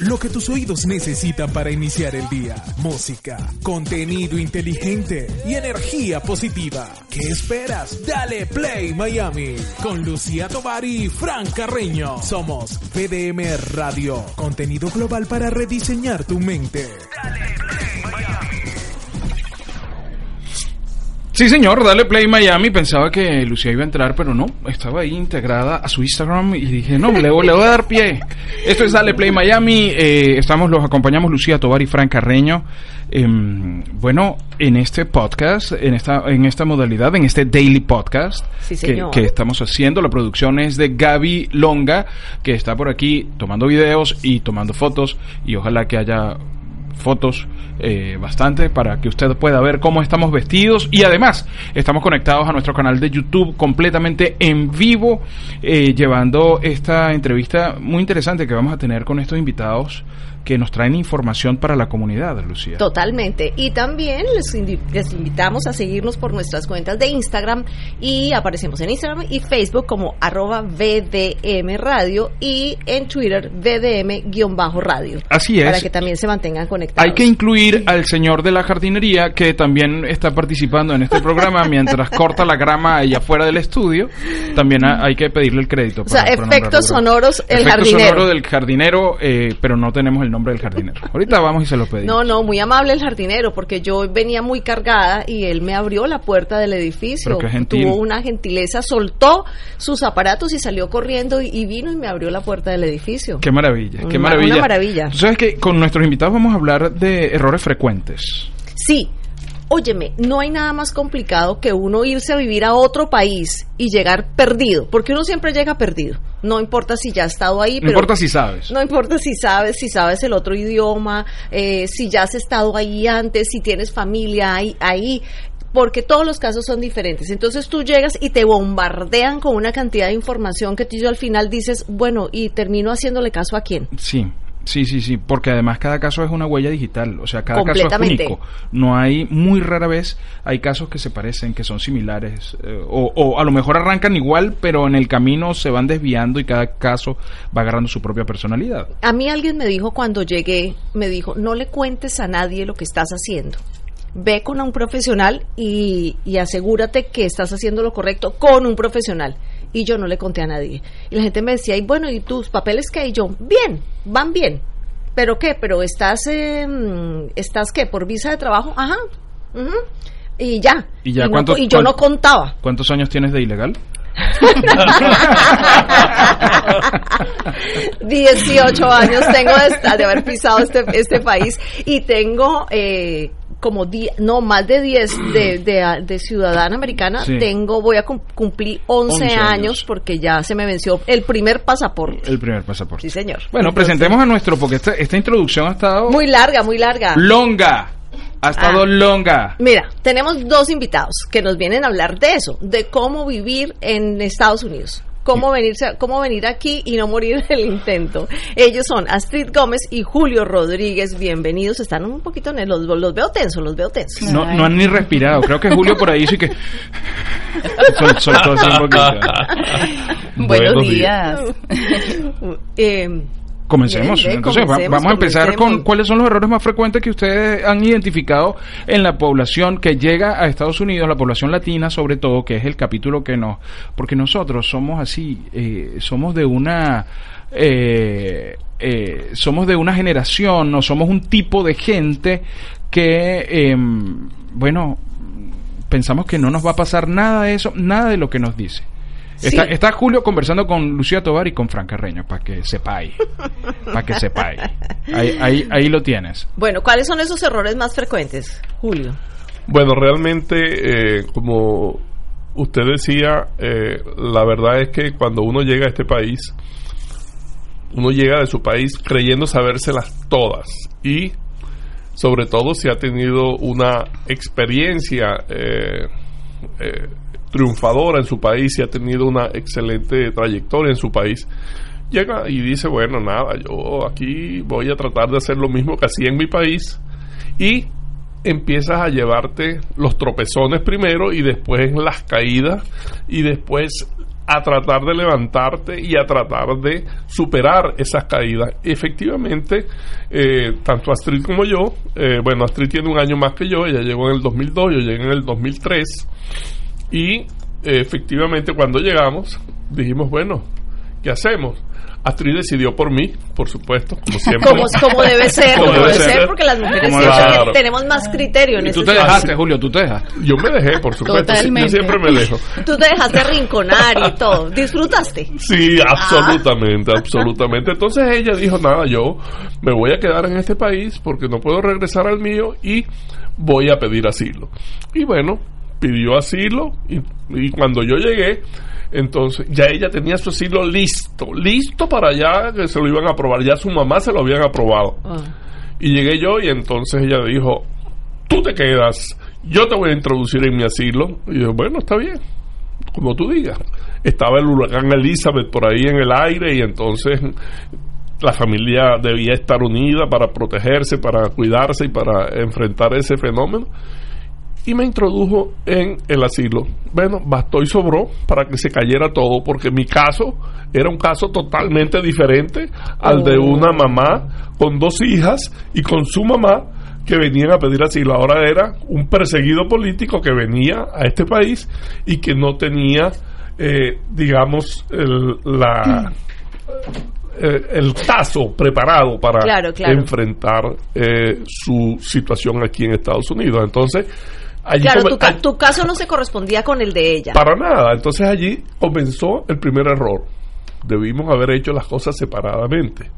Lo que tus oídos necesitan para iniciar el día. Música, contenido inteligente y energía positiva. ¿Qué esperas? Dale Play Miami con Lucía Tovar y Fran Carreño. Somos PDM Radio, contenido global para rediseñar tu mente. Dale Sí, señor, dale play Miami. Pensaba que Lucía iba a entrar, pero no. Estaba ahí integrada a su Instagram y dije, no, le, voy a dar pie. Esto es Dale Play Miami. Eh, estamos, los acompañamos Lucía Tobar y Fran Carreño. Em, bueno, en este podcast, en esta, en esta modalidad, en este daily podcast que, que, estamos haciendo, la producción es de Gaby Longa, que está por aquí tomando videos y tomando fotos y ojalá que haya fotos eh, bastante para que usted pueda ver cómo estamos vestidos. Y además estamos conectados a nuestro canal de YouTube completamente en vivo eh, llevando esta entrevista muy interesante que vamos a tener con estos invitados que nos traen información para la comunidad, Lucía. Totalmente. Y también les, les, invitamos a seguirnos por nuestras cuentas de Instagram y aparecemos en Instagram y Facebook como arroba VDM Radio y en Twitter VDM-radio. Así es. Para que también se mantengan conectados. Hay que incluir al señor de la jardinería que también está participando en este programa mientras corta la grama allá afuera del estudio. También hay que pedirle el crédito. o sea, efectos sonoros, el Efecto jardinero. sonoro del jardinero, eh, pero no tenemos el nombre del jardinero. Ahorita vamos y se lo pedimos. No, no, muy amable el jardinero, porque yo venía muy cargada y él me abrió la puerta del edificio. Pero. Tuvo una gentileza, soltó sus aparatos y salió corriendo y, y vino y me abrió la puerta del edificio. Qué maravilla, qué maravilla. una maravilla. Tú sabes que con nuestros invitados vamos a hablar de errores frecuentes. Sí. Óyeme, no hay nada más complicado que uno irse a vivir a otro país y llegar perdido, porque uno siempre llega perdido. No importa si ya ha estado ahí, No pero importa si sabes. No importa si sabes, si sabes el otro idioma, eh, si ya has estado ahí antes, si tienes familia ahí, ahí, porque todos los casos son diferentes. Entonces tú llegas y te bombardean con una cantidad de información que tú al final dices, bueno, y termino haciéndole caso a quién. Sí. Sí, sí, sí, porque además cada caso es una huella digital, o sea, cada caso es único. No hay, muy rara vez, hay casos que se parecen, que son similares, eh, o, o a lo mejor arrancan igual, pero en el camino se van desviando y cada caso va agarrando su propia personalidad. A mí alguien me dijo cuando llegué, me dijo, no le cuentes a nadie lo que estás haciendo. Ve con un profesional y, y asegúrate que estás haciendo lo correcto con un profesional. Y yo no le conté a nadie. Y la gente me decía, y bueno, ¿y tus papeles qué? Y yo, bien, van bien. ¿Pero qué? ¿Pero estás, em, estás qué? ¿Por visa de trabajo? Ajá. Y ya. ¿Y ya no co- y yo no contaba. ¿Cuántos años tienes de ilegal? 18 años tengo de, de haber pisado este, este país y tengo eh, como die- no más de 10 de, de, de ciudadana americana Sí. tengo voy a cum- cumplir 11, 11 años. años. porque ya se me venció el primer pasaporte El primer pasaporte. sí señor Bueno, Entonces, presentemos a nuestro, porque esta, esta introducción ha estado muy larga muy larga longa. Ha estado Ah. longa. Mira, tenemos dos invitados que nos vienen a hablar de eso, de cómo vivir en Estados Unidos. Cómo, venirse, cómo venir aquí y no morir en el intento. Ellos son Astrid Gómez y Julio Rodríguez. Bienvenidos. Están un poquito en el, los, los veo tensos, los veo tensos. No, no han ni respirado. Creo que Julio por ahí sí que. Sol- soltó así un poquito. Buenos Buenos días. Eh, Comencemos. Bien, bien, Entonces, comencemos, vamos a empezar con cuáles son los errores más frecuentes que ustedes han identificado en la población que llega a Estados Unidos, la población latina sobre todo, que es el capítulo que nos... Porque nosotros somos así, eh, somos de una... eh, eh, somos de una generación, no somos un tipo de gente que, em, bueno, pensamos que no nos va a pasar nada de eso, nada de lo que nos dice. Está, Sí. está Julio conversando con Lucía Tobar y con Fran Carreño, para que sepáis. Para que sepáis. Ahí, ahí, ahí lo tienes. bueno, ¿cuáles son esos errores más frecuentes, Julio? Bueno, realmente, eh, como usted decía, eh, la verdad es que cuando uno llega a este país, uno llega de su país creyendo sabérselas todas y sobre todo si ha tenido una experiencia eh, eh, triunfadora en su país, si ha tenido una excelente trayectoria en su país, llega y dice, bueno, nada, yo aquí voy a tratar de hacer lo mismo que hacía en mi país y empiezas a llevarte los tropezones primero y después las caídas y después a tratar de levantarte y a tratar de superar esas caídas. Efectivamente, eh, tanto Astrid como yo, eh, bueno, Astrid tiene un año más que yo, ella llegó en el 2002, yo llegué en el 2003, y efectivamente cuando llegamos dijimos, bueno, ¿qué hacemos? Astrid decidió por mí, por supuesto, como siempre. Como, como debe ser, como, debe ser, porque las mujeres siempre tenemos más criterio en ¿Y tú te dejaste, Julio? ¿Tú te dejaste? Yo me dejé, por supuesto. Yo siempre me dejo. Tú te dejaste rinconar y todo. ¿Disfrutaste? Sí, absolutamente, absolutamente. Entonces ella dijo, nada, yo me voy a quedar en este país porque no puedo regresar al mío y voy a pedir asilo. Y bueno, pidió asilo y, y cuando yo llegué entonces, ya ella tenía su asilo listo, listo para ya que se lo iban a aprobar. Ya su mamá se lo habían aprobado. Ah. Y llegué yo y entonces ella dijo, tú te quedas, yo te voy a introducir en mi asilo. Y yo, bueno, está bien, como tú digas. Estaba el huracán Elizabeth por ahí en el aire y entonces la familia debía estar unida para protegerse, para cuidarse y para enfrentar ese fenómeno y me introdujo en el asilo. Bueno, bastó y sobró para que se cayera todo, porque mi caso era un caso totalmente diferente al de oh. una mamá con dos hijas y con su mamá que venían a pedir asilo. Ahora era un perseguido político que venía a este país y que no tenía, eh, digamos, el, la... Eh, el caso preparado para enfrentar eh, su situación aquí en Estados Unidos. Entonces, claro, tu, caso no se correspondía con el de ella. Para nada. Entonces allí comenzó el primer error. Debimos haber hecho las cosas separadamente.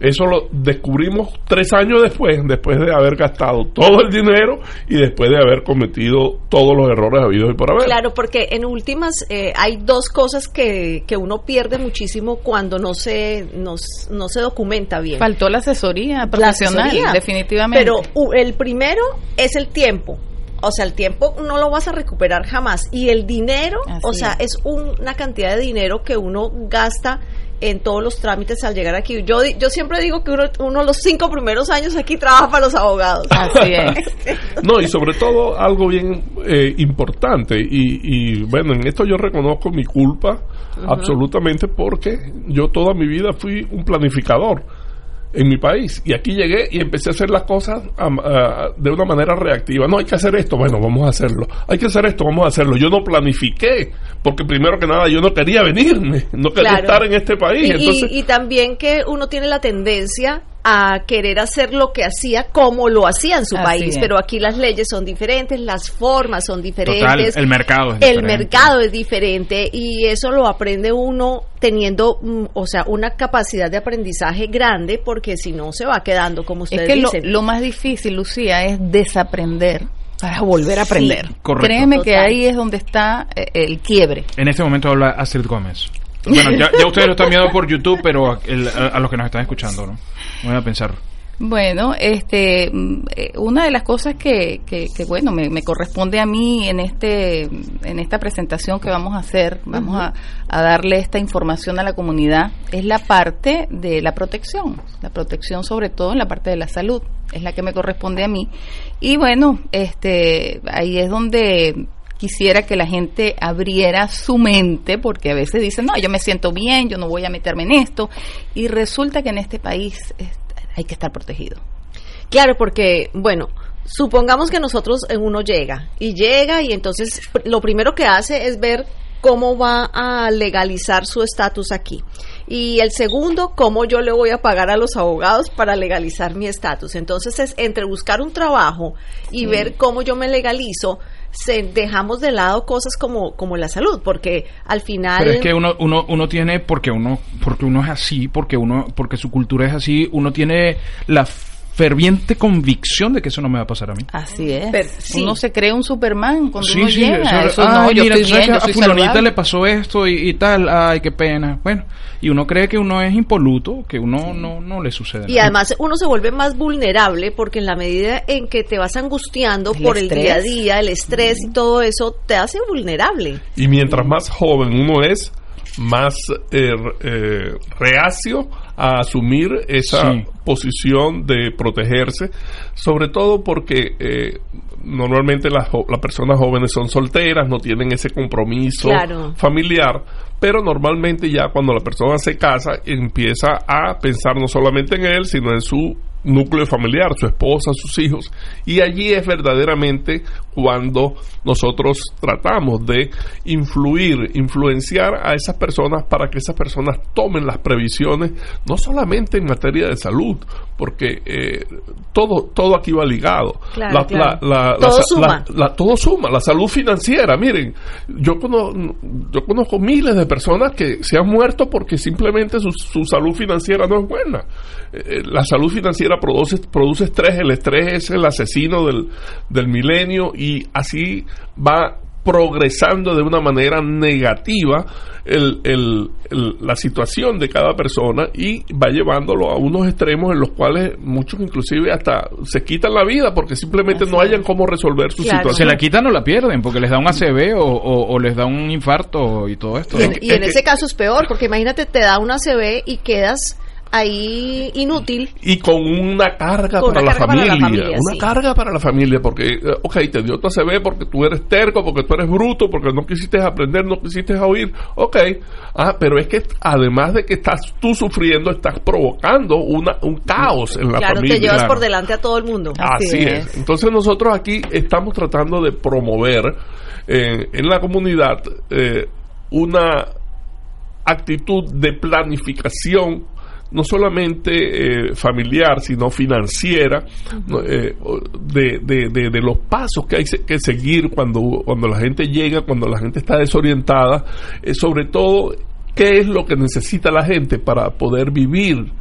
Eso lo descubrimos tres años después, después de haber gastado todo el dinero y después de haber cometido todos los errores habidos y por haber. Claro, porque en últimas eh, hay dos cosas que, que uno pierde muchísimo cuando no se, no, no se documenta bien. Faltó la asesoría profesional, definitivamente. Pero el primero es el tiempo o sea, el tiempo no lo vas a recuperar jamás. Y el dinero, o sea, es una cantidad de dinero que uno gasta en todos los trámites al llegar aquí. Yo, yo siempre digo que uno, uno los cinco primeros años aquí trabaja para los abogados. Así es. no, y sobre todo algo bien eh, importante, y, y, bueno, en esto yo reconozco mi culpa absolutamente porque yo toda mi vida fui un planificador en mi país. Y aquí llegué y empecé a hacer las cosas de una manera reactiva. No, hay que hacer esto, bueno, vamos a hacerlo. Hay que hacer esto, vamos a hacerlo. Yo no planifiqué, porque primero que nada yo no quería venirme, no quería estar en este país. y también que uno tiene la tendencia a querer hacer lo que hacía como lo hacía en su país, pero aquí las leyes son diferentes, las formas son diferentes, el mercado es el mercado es diferente y eso lo aprende uno teniendo, mm, o sea, una capacidad de aprendizaje grande porque si no se va quedando como ustedes es que Lo, más difícil, Lucía, es desaprender para volver a aprender. Créeme que ahí es donde está eh, el quiebre. En este momento habla Astrid Gómez. Bueno, ya, ustedes lo están viendo por YouTube, pero a, los que nos están escuchando, ¿no? Voy a pensar. Bueno, este, mm, una de las cosas que, que, bueno, me, corresponde a mí en este, en esta presentación que vamos a hacer, vamos a, a, darle esta información a la comunidad, es la parte de la protección, la protección sobre todo en la parte de la salud, es la que me corresponde a mí. Y bueno, este, ahí es donde quisiera que la gente abriera su mente, porque a veces dicen, no, yo me siento bien, yo no voy a meterme en esto, y resulta que en este país hay que estar protegido. Claro, porque, bueno, supongamos que nosotros uno llega, y llega, y entonces lo primero que hace es ver cómo va a legalizar su estatus aquí. Y el segundo, cómo yo le voy a pagar a los abogados para legalizar mi estatus. Entonces es entre buscar un trabajo y ver cómo yo me legalizo, se, dejamos de lado cosas como, como la salud, porque al final... Pero es que uno, uno, uno tiene, porque uno, porque uno es así, porque uno, porque su cultura es así, uno tiene la ferviente convicción de que eso no me va a pasar a mí. Así es. Pero, sí. Uno se cree un Superman cuando Sí, uno sí, llega. sea, Eso no, ay, yo mira, estoy bien, yo a fulanita saludable. le pasó esto y, y tal, ay, qué pena. Bueno, y uno cree que uno es impoluto, que uno no, no le sucede Y nada. además uno se vuelve más vulnerable porque en la medida en que te vas angustiando El por el día a día, el estrés y todo eso, te hace vulnerable. Y mientras más joven uno es, más eh, eh, reacio a asumir esa Sí. posición de protegerse, sobre todo porque eh, normalmente las, las personas jóvenes son solteras, no tienen ese compromiso Claro. familiar, pero normalmente ya cuando la persona se casa empieza a pensar no solamente en él, sino en su núcleo familiar, su esposa, sus hijos, y allí es verdaderamente cuando nosotros tratamos de influir, influenciar a esas personas para que esas personas tomen las previsiones, no solamente en materia de salud, porque eh, todo, todo aquí va ligado. Claro, La- claro. la- la- la Todo suma. la- la- todo suma, la salud financiera. Miren, yo, cono- yo conozco miles de personas que se han muerto porque simplemente su, su salud financiera no es buena. Eh, la salud financiera produce, produce estrés, el estrés es el asesino del, del milenio y así va progresando de una manera negativa el- el- el- la situación de cada persona y va llevándolo a unos extremos en los cuales muchos inclusive hasta se quitan la vida porque simplemente no hayan cómo resolver su Claro. Se situación. la quitan o la pierden, porque les da un ACV o, o- o les da un infarto y todo esto. Y en, ¿no? y en es que- ese caso es peor, porque imagínate, te da una CB y quedas ahí inútil. y con una carga, Con para, una la carga para la familia, una sí. carga para la familia, porque, eh, ok, te dio tu ACV porque tú eres terco, porque tú eres bruto, porque no quisiste aprender, no quisiste oír, ok, ah, pero es que además de que estás tú sufriendo, estás provocando una, un caos en la claro, familia. te llevas claro. por delante a todo el mundo. Así, Así es. es. Entonces nosotros aquí estamos tratando de promover eh, en la comunidad eh, una actitud de planificación no solamente eh, familiar, sino financiera, eh, de, de- de- de los pasos que hay que seguir cuando, cuando la gente llega, cuando la gente está desorientada, eh, sobre todo qué es lo que necesita la gente para poder vivir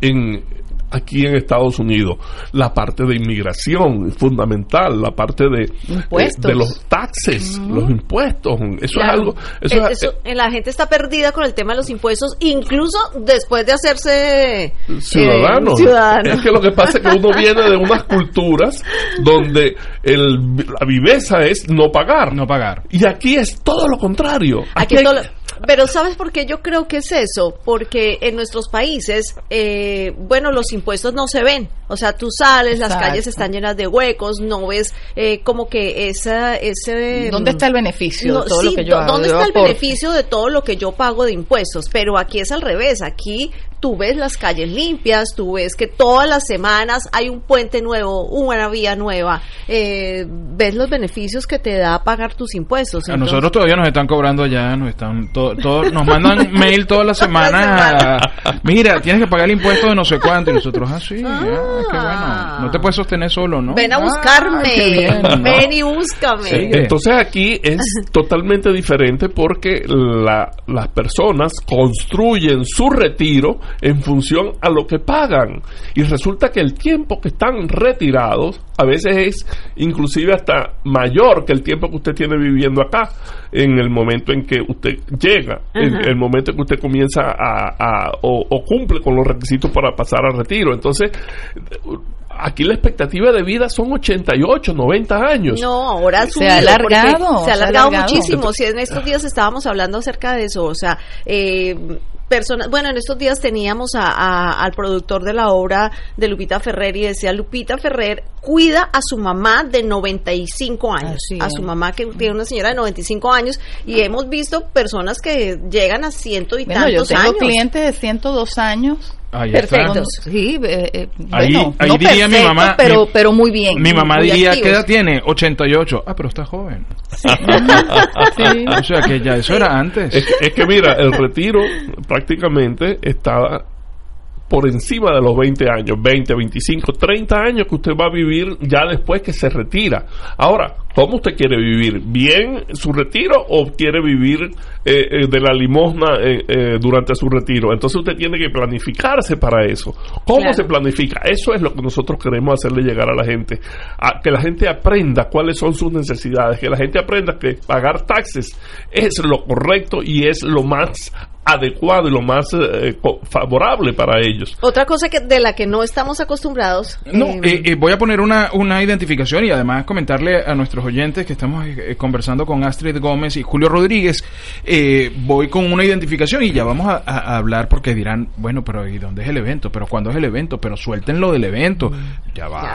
en aquí en Estados Unidos. La parte de inmigración es fundamental, la parte de, Impuestos. de, de los taxes, los impuestos. Eso Claro. es algo... Eso Eh, es- eso- eh, la gente está perdida con el tema de los impuestos, incluso después de hacerse eh, ciudadano. ciudadano. Es que lo que pasa es que uno viene de unas culturas donde el, la viveza es no pagar. No pagar. Y aquí es todo lo contrario. Aquí hay- todo lo- pero ¿sabes por qué yo creo que es eso? Porque en nuestros países, eh, bueno, los impuestos no se ven. O sea, tú sales, las calles están llenas de huecos, no ves eh, como que esa, ese... ¿Dónde está el beneficio No, de todo sí, lo que yo hago? ¿Dónde está el beneficio de todo lo que yo pago de impuestos? Pero aquí es al revés. Aquí tú ves las calles limpias, tú ves que todas las semanas hay un puente nuevo, una vía nueva. eh, ves los beneficios que te da pagar tus impuestos. A Entonces- nosotros todavía nos están cobrando allá, nos están todo, todo- nos mandan mail toda la semana. Mira, tienes que pagar el impuesto de no sé cuánto y nosotros así. Ah, qué bueno. No te puedes sostener solo, ¿no? Ven a Ah, buscarme. qué bien, ¿no? Ven y búscame. Sí. Entonces aquí es totalmente diferente porque la- las personas construyen su retiro en función a lo que pagan y resulta que el tiempo que están retirados a veces es inclusive hasta mayor que el tiempo que usted tiene viviendo acá en el momento en que usted llega, en el momento en que usted comienza a, a- o, o cumple con los requisitos para pasar al retiro. Entonces aquí la expectativa de vida son 88, 90 años. No, ahora ha Se ha alargado, Se ha alargado, alargado. muchísimo. Si en estos días estábamos hablando acerca de eso, o sea, eh, personas, bueno, en estos días teníamos a- al productor de la obra de Lupita Ferrer y decía, Lupita Ferrer cuida a su mamá de 95 años, Así a su mamá que tiene una señora de 95 años y hemos visto personas que llegan a ciento y Bueno, yo tantos tengo años. clientes de 102 años. Ahí Perfecto. está. Sí, eh, eh, Ahí- bueno, ahí no diría mi perfecto, mamá, pero, mi- pero muy bien. Mi mamá diría, activos. ¿qué edad tiene? 88. Ah, pero está joven. Sí. O sea que ya eso era antes. Es que, es que mira, el retiro prácticamente está por encima de los 20 años, 20, 25, 30 años que usted va a vivir ya después que se retira. Ahora, ¿Cómo usted quiere vivir? ¿Bien su retiro o quiere vivir eh, eh, de la limosna eh, eh, durante su retiro? Entonces usted tiene que planificarse para eso. ¿Cómo Claro. se planifica? Eso es lo que nosotros queremos hacerle llegar a la gente. A que la gente aprenda cuáles son sus necesidades, que la gente aprenda que pagar taxes es lo correcto y es lo más adecuado y lo más eh, favorable para ellos. Otra cosa que de la que no estamos acostumbrados. No, eh, eh, eh, voy a poner una, una identificación y además comentarle a nuestros oyentes que estamos eh, conversando con Astrid Gómez y Julio Rodríguez. eh, voy con una identificación y ya vamos a, a- a hablar porque dirán, bueno, pero ¿y dónde es el evento? ¿Pero cuándo es el evento? Pero suéltenlo del evento. Ya va, ya,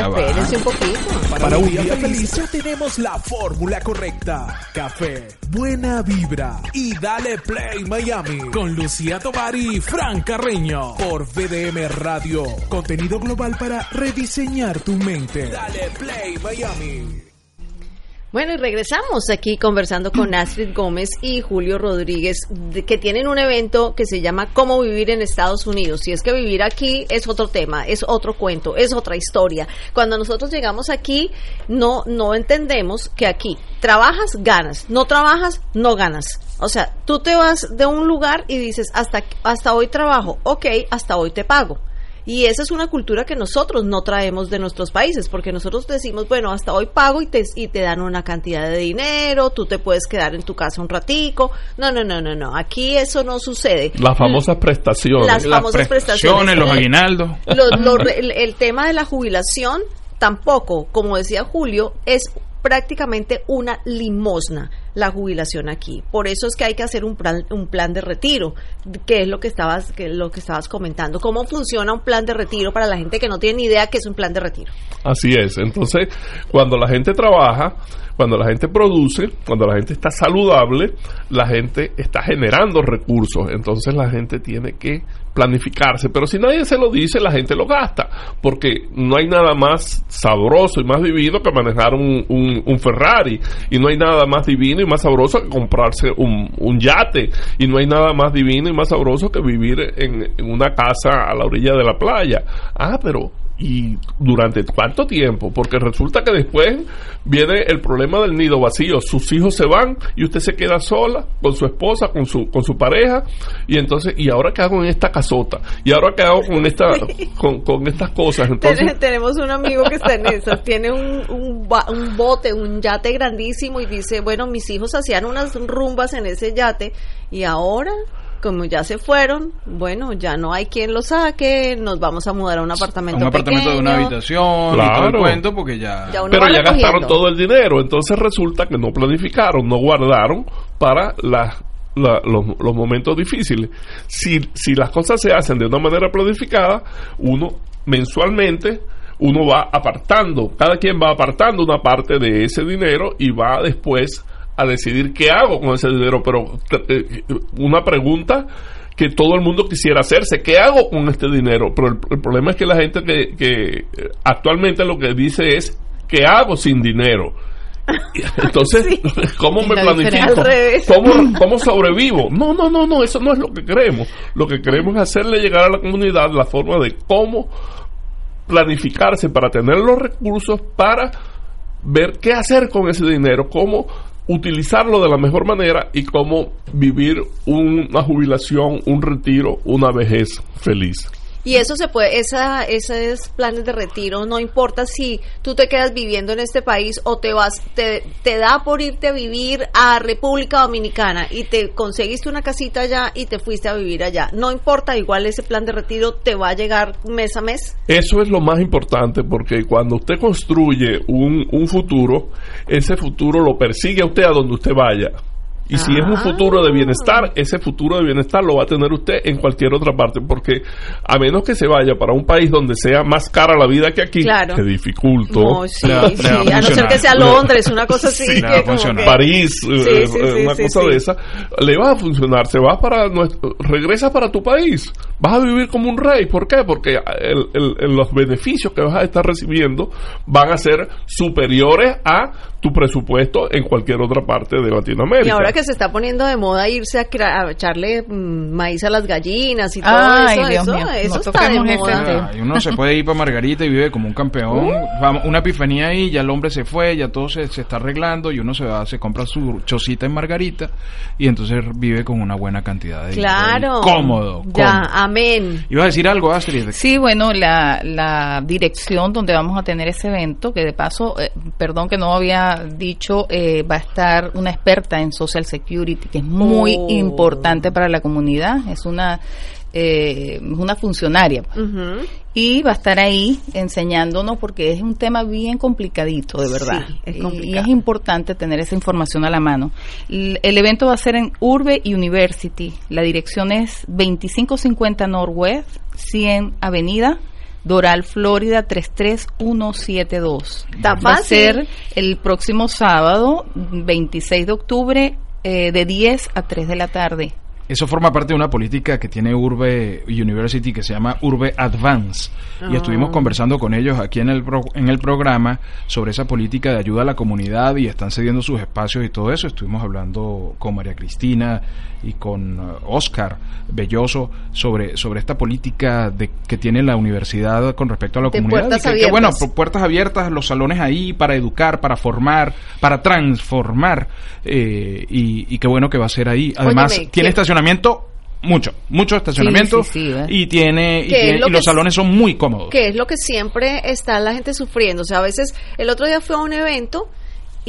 ya va, ya va. un poquito. Para un día feliz ya tenemos la fórmula correcta. Café, buena vibra y dale play Miami con Lucía Tobar y Fran Carreño por VDM Radio. Contenido global para rediseñar tu mente. Dale play Miami. Bueno, y regresamos aquí conversando con Astrid Gómez y Julio Rodríguez, que tienen un evento que se llama Cómo vivir en Estados Unidos. Si es que vivir aquí es otro tema, es otro cuento, es otra historia. Cuando nosotros llegamos aquí, no, no entendemos que aquí trabajas, ganas, no trabajas, no ganas. O sea, tú te vas de un lugar y dices, hasta, hasta hoy trabajo, ok, hasta hoy te pago. Y esa es una cultura que nosotros no traemos de nuestros países, porque nosotros decimos, bueno, hasta hoy pago y te, y te dan una cantidad de dinero, tú te puedes quedar en tu casa un ratico. No, no, no, no, no. Aquí eso no sucede. Las famosas prestaciones. Las Las famosas prestaciones, prestaciones. los aguinaldos. Lo- lo re- el, el tema de la jubilación tampoco, como decía Julio, es prácticamente una limosna la jubilación aquí. Por eso es que hay que hacer un plan, un plan de retiro, que es lo que estabas que lo que estabas comentando. ¿Cómo funciona un plan de retiro para la gente que no tiene ni idea qué es un plan de retiro? Así es. Entonces, cuando la gente trabaja, cuando la gente produce, cuando la gente está saludable, la gente está generando recursos. Entonces la gente tiene que planificarse. Pero si nadie se lo dice, la gente lo gasta. Porque no hay nada más sabroso y más vivido que manejar un, un- un Ferrari. Y no hay nada más divino y más sabroso que comprarse un, un yate. Y no hay nada más divino y más sabroso que vivir en, en una casa a la orilla de la playa. Ah, pero ¿Y durante cuánto tiempo? Porque resulta que después viene el problema del nido vacío. Sus hijos se van y usted se queda sola con su esposa, con su, con su pareja. Y entonces, ¿y ahora qué hago en esta casota? ¿Y ahora qué hago con, esta, con, con estas cosas? Entonces, Ten- tenemos un amigo que está en esas, tiene un, un, un bote, un yate grandísimo y dice, bueno, mis hijos hacían unas rumbas en ese yate y ahora, como ya se fueron, bueno, ya no hay quien lo saque, nos vamos a mudar a un apartamento un apartamento de una habitación y todo el Claro. cuento porque ya... Pero ya gastaron todo el dinero. Entonces resulta que no planificaron, no guardaron para las la- los, los momentos difíciles. Si, si las cosas se hacen de una manera planificada, uno mensualmente uno va apartando, cada quien va apartando una parte de ese dinero y va después a decidir qué hago con ese dinero. Pero eh, una pregunta que todo el mundo quisiera hacerse, ¿qué hago con este dinero? Pero el, el problema es que la gente que, que eh, actualmente lo que dice es, ¿qué hago sin dinero? Entonces, Sí. ¿cómo me La planifico? diferencia. Al revés. ¿Cómo, ¿Cómo sobrevivo? No, no, no, no, eso no es lo que queremos. Lo que queremos es hacerle llegar a la comunidad la forma de cómo planificarse para tener los recursos para ver qué hacer con ese dinero, cómo utilizarlo de la mejor manera y cómo vivir una jubilación, un retiro, una vejez feliz. Y eso se puede, esa, esos planes de retiro, no importa si tú te quedas viviendo en este país o te vas, te, te da por irte a vivir a República Dominicana y te conseguiste una casita allá y te fuiste a vivir allá. No importa, igual ese plan de retiro te va a llegar mes a mes. Eso es lo más importante porque cuando usted construye un, un futuro, ese futuro lo persigue a usted a donde usted vaya. Y si es un Ah. futuro de bienestar, ese futuro de bienestar lo va a tener usted en cualquier otra parte, porque a menos que se vaya para un país donde sea más cara la vida que aquí, Claro. que dificulto, No, sí, a no ser que sea Londres, una cosa así. Sí, que como que- París, Sí, sí, sí, una sí, cosa sí. de esa, le va a funcionar, se va para nuestro, regresa para tu país, vas a vivir como un rey, ¿por qué? Porque el- el- el- los beneficios que vas a estar recibiendo van a ser superiores a tu presupuesto en cualquier otra parte de Latinoamérica. Y ahora que se está poniendo de moda irse a, cra- a echarle mm, maíz a las gallinas y todo Ay, eso, Dios eso, mío, eso no está de moda. tema. Y uno se puede ir para Margarita y vive como un campeón. Uh. Vamos, una epifanía ahí, ya el hombre se fue, ya todo se, se está arreglando y uno se va, se compra su chocita en Margarita y entonces vive con una buena cantidad de dinero Claro. Cómodo. Ya, amén. ¿Ibas a decir algo, Astrid? Sí, bueno, la, la dirección donde vamos a tener ese evento, que de paso, eh, perdón que no había dicho, eh, va a estar una experta en Social Security, que es muy Oh. importante para la comunidad, es una, eh, es una funcionaria. Y va a estar ahí enseñándonos porque es un tema bien complicadito, de verdad. Sí, es Y- es importante tener esa información a la mano. L- El evento va a ser en Urbe University. La dirección es 2550 Northwest, 100 Avenida, Doral, Florida 33172. Está Va a ser el próximo sábado, 26 de octubre, eh, de 10 a 3 de la tarde. Eso forma parte de una política que tiene Urbe University que se llama Urbe Advance. Y estuvimos conversando con ellos aquí en el, pro- en el programa sobre esa política de ayuda a la comunidad y están cediendo sus espacios y todo eso. Estuvimos hablando con María Cristina y con uh, Oscar Belloso sobre, sobre esta política de, que tiene la universidad con respecto a la De comunidad. puertas y que- que, bueno, abiertas. pu- puertas abiertas, los salones ahí para educar, para formar, para transformar. eh, y, y qué bueno que va a ser ahí. Además, Óyeme, tiene ¿qué- estacionamiento, mucho, mucho estacionamiento. Sí, sí, sí, ¿ves? y tiene, y, ¿Qué es tiene- lo y los salones son muy cómodos. que es lo que siempre está la gente sufriendo. O sea, a veces el otro día fue a un evento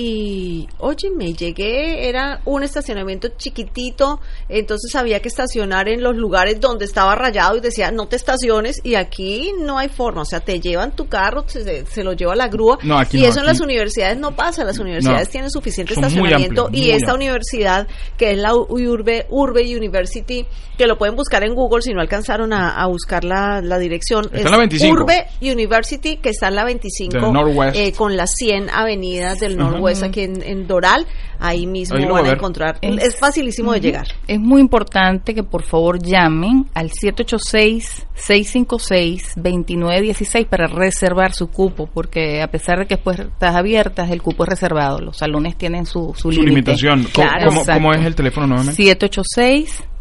y, oye, me llegué, era un estacionamiento chiquitito, entonces había que estacionar en los lugares donde estaba rayado y decía, no te estaciones y aquí no hay forma, o sea, te llevan tu carro, se, se lo lleva la grúa No, aquí y no, eso en las universidades no pasa, las universidades No. tienen suficiente estacionamiento amplios, y esta universidad que es la Urbe, Urbe University, que lo pueden buscar en Google si no alcanzaron a, a buscar la, la dirección. Está es en la 25. Urbe University, que está en la 25, Del Northwest. eh, con las 100 avenidas del Northwest aquí en, en Doral. Ahí mismo Ahí van a a encontrar. Es- Es facilísimo de llegar. Es muy importante que por favor llamen al 786-656-2916 para reservar su cupo, porque a pesar de que después estás abiertas, el cupo es reservado. Los salones tienen su, su, Su limitación. ¿Cómo, Claro, cómo- cómo es el teléfono nuevamente?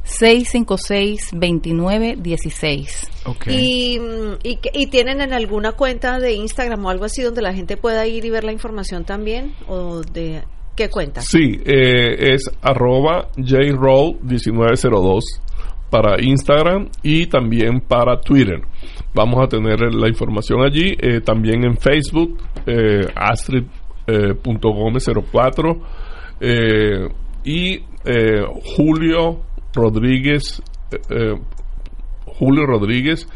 786-656-2916. Ok. Y, mm, y, y tienen en alguna cuenta de Instagram o algo así donde la gente pueda ir y ver la información también o de qué cuenta. Sí, eh, es arroba jroll1902 para Instagram y también para Twitter. Vamos a tener la información allí, eh, también en Facebook, eh, astrid.gómez04 eh, y eh, Julio Rodríguez, eh, eh, Julio Rodríguez,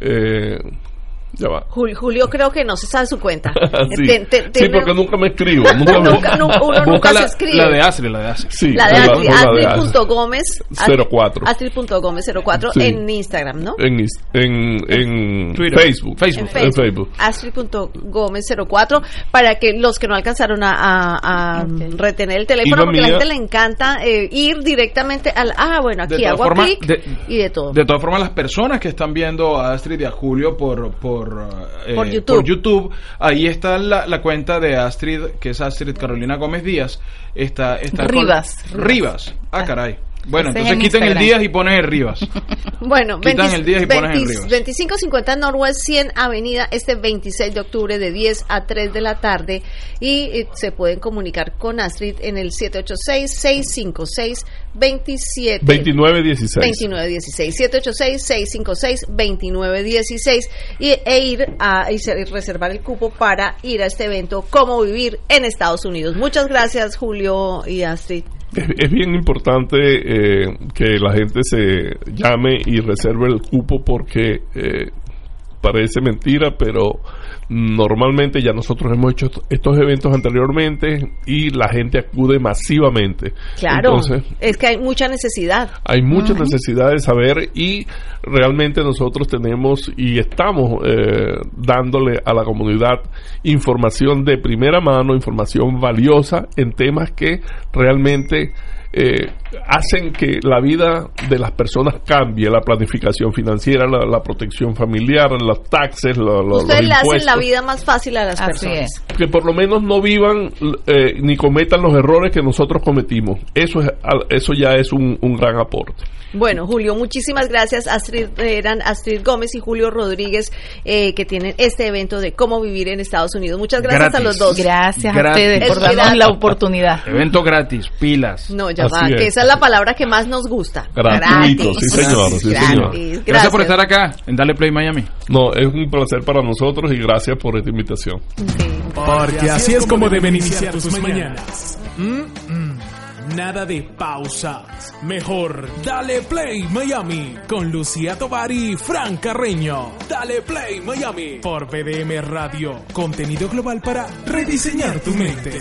eh, ya va. Jul- Julio creo que no se sabe su cuenta. sí, Te- te- sí, tiene- porque nunca me escribo. Nunca me- Nunca- nu- uno nunca Busca se la, escribe. la de Astrid, la de Astrid. Sí, La de la- Astrid, la de Astrid.gómez. 04. Astrid.gómez04 Sí. en Instagram, ¿no? en, en, en Twitter. Facebook. Facebook. En En Facebook. Facebook. Astrid.gómez04 para que los que no alcanzaron a, a- a Ok. retener el teléfono, la porque a la gente le encanta eh, ir directamente al. Ah, bueno, aquí hago formas, clic de- y de todo. De todas formas, las personas que están viendo a Astrid y a Julio por por, eh, Por YouTube. YouTube, ahí está la, la cuenta de Astrid, que es Astrid Carolina Gómez Díaz. Está, está con- Rivas. Rivas. Ah, caray. Bueno, entonces en quiten el Instagram. Díaz y ponen el Rivas. Bueno, Quitan 20 el 10 y pones en Rivas. 2550 Northwest 100 Avenida este 26 de octubre de 10 a 3 de la tarde y eh, se pueden comunicar con Astrid en el 786-656-27 2916. 2916 786-656-2916 y, e ir a y se- reservar el cupo para ir a este evento Cómo vivir en Estados Unidos. Muchas gracias Julio y Astrid. Es, es bien importante eh, que la gente se llame y reserve el cupo porque eh, parece mentira, pero normalmente ya nosotros hemos hecho est- estos eventos anteriormente y la gente acude masivamente. Claro, Entonces, es que hay mucha necesidad. hay mucha necesidad de saber y realmente nosotros tenemos y estamos eh, dándole a la comunidad información de primera mano, información valiosa en temas que realmente eh, hacen que la vida de las personas cambie, la planificación financiera, la, la protección familiar, los taxes, lo- lo- Ustedes los le hacen la vida más fácil a las Así personas. es. que por lo menos no vivan eh, ni cometan los errores que nosotros cometimos. Eso es al- eso ya es un, un gran aporte. Bueno, Julio, muchísimas gracias. Astrid, eran Astrid Gómez y Julio Rodríguez eh, que tienen este evento de cómo vivir en Estados Unidos. Muchas gracias a los dos. Gracias a ustedes por darnos la oportunidad. Evento gratis, pilas. No, ya Así va, que es. Esa es la palabra que más nos gusta. Gratuito, sí, señor, sí, Gratis. señor. Gracias. Gracias por estar acá en Dale Play Miami. No, es un placer para nosotros y gracias por esta invitación. Porque así es como deben iniciar tus mañanas. Mm, mm. Nada de pausas. Mejor, dale play Miami con Lucía Tovar y Fran Carreño. Dale play Miami por BDM Radio. Contenido global para rediseñar tu mente.